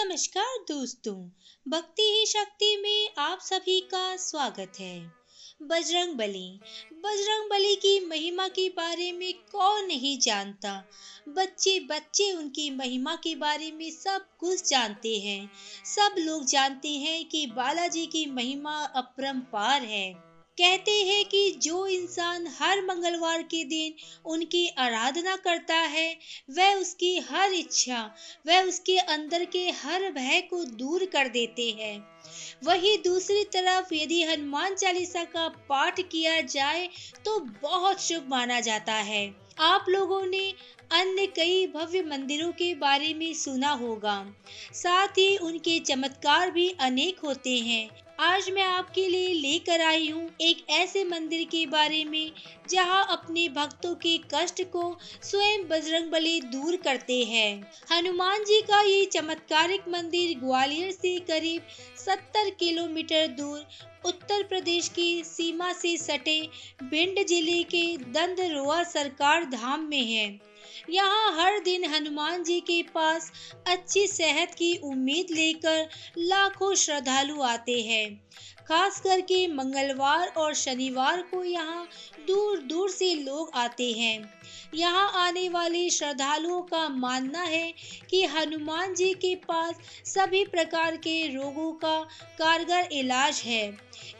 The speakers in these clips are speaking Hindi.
नमस्कार दोस्तों, भक्ति ही शक्ति में आप सभी का स्वागत है। बजरंग बली बजरंग बली की महिमा के बारे में कौन नहीं जानता? बच्चे बच्चे उनकी महिमा के बारे में सब कुछ जानते हैं। सब लोग जानते हैं कि बालाजी की महिमा अपरंपार है। कहते हैं कि जो इंसान हर मंगलवार के दिन उनकी आराधना करता है, वह उसकी हर इच्छा, वह उसके अंदर के हर भय को दूर कर देते हैं। वही दूसरी तरफ़ यदि हनुमान चालीसा का पाठ किया जाए तो बहुत शुभ माना जाता है। आप लोगों ने अन्य कई भव्य मंदिरों के बारे में सुना होगा। साथ ही उनके चमत्कार भी अनेक होते हैं। आज मैं आपके लिए लेकर आई हूँ एक ऐसे मंदिर के बारे में, जहाँ अपने भक्तों के कष्ट को स्वयं बजरंग बली दूर करते हैं। हनुमान जी का ये चमत्कारिक मंदिर ग्वालियर से करीब 70 किलोमीटर दूर, उत्तर प्रदेश की सीमा से सटे भिंड ज़िले के दंदरोआ सरकार धाम में है। यहाँ हर दिन हनुमान जी के पास अच्छी सेहत की उम्मीद लेकर लाखों श्रद्धालु आते हैं। खास करके मंगलवार और शनिवार को यहाँ दूर दूर से लोग आते हैं। यहाँ आने वाले श्रद्धालुओं का मानना है कि हनुमान जी के पास सभी प्रकार के रोगों का कारगर इलाज है।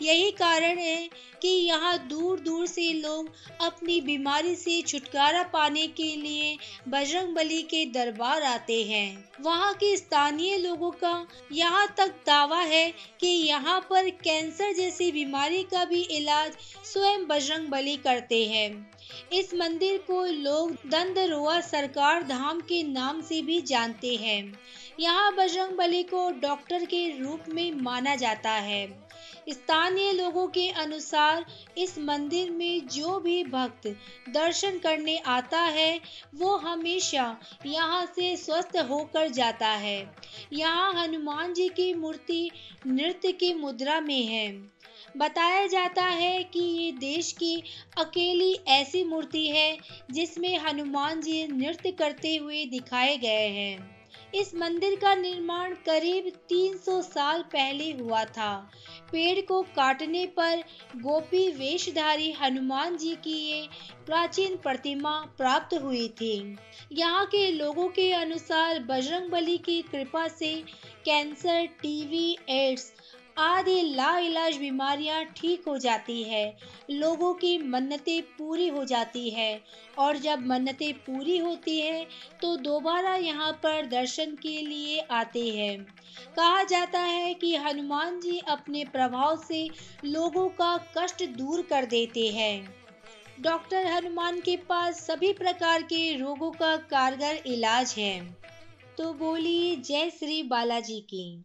यही कारण है कि यहाँ दूर दूर से लोग अपनी बीमारी से छुटकारा पाने के लिए बजरंग बली के दरबार आते हैं। वहाँ के स्थानीय लोगों का यहाँ तक दावा है कि यहाँ पर कैंसर जैसी बीमारी का भी इलाज स्वयं बजरंग बली करते हैं। इस मंदिर को लोग दंदरोआ सरकार धाम के नाम से भी जानते हैं। यहाँ बजरंग बली को डॉक्टर के रूप में माना जाता है। स्थानीय लोगों के अनुसार इस मंदिर में जो भी भक्त दर्शन करने आता है, वो हमेशा यहाँ से स्वस्थ होकर जाता है। यहाँ हनुमान जी की मूर्ति नृत्य की मुद्रा में है। बताया जाता है कि ये देश की अकेली ऐसी मूर्ति है जिसमें हनुमान जी नृत्य करते हुए दिखाए गए हैं। इस मंदिर का निर्माण करीब 300 साल पहले हुआ था। पेड़ को काटने पर गोपी वेशधारी हनुमान जी की ये प्राचीन प्रतिमा प्राप्त हुई थी। यहाँ के लोगों के अनुसार बजरंग बली की कृपा से कैंसर, टीवी, एड्स आदि लाइलाज बीमारियाँ ठीक हो जाती है, लोगों की मन्नतें पूरी हो जाती है। और जब मन्नतें पूरी होती है तो दोबारा यहाँ पर दर्शन के लिए आते हैं। कहा जाता है कि हनुमान जी अपने प्रभाव से लोगों का कष्ट दूर कर देते हैं। डॉक्टर हनुमान के पास सभी प्रकार के रोगों का कारगर इलाज है। तो बोलिए जय श्री बालाजी की।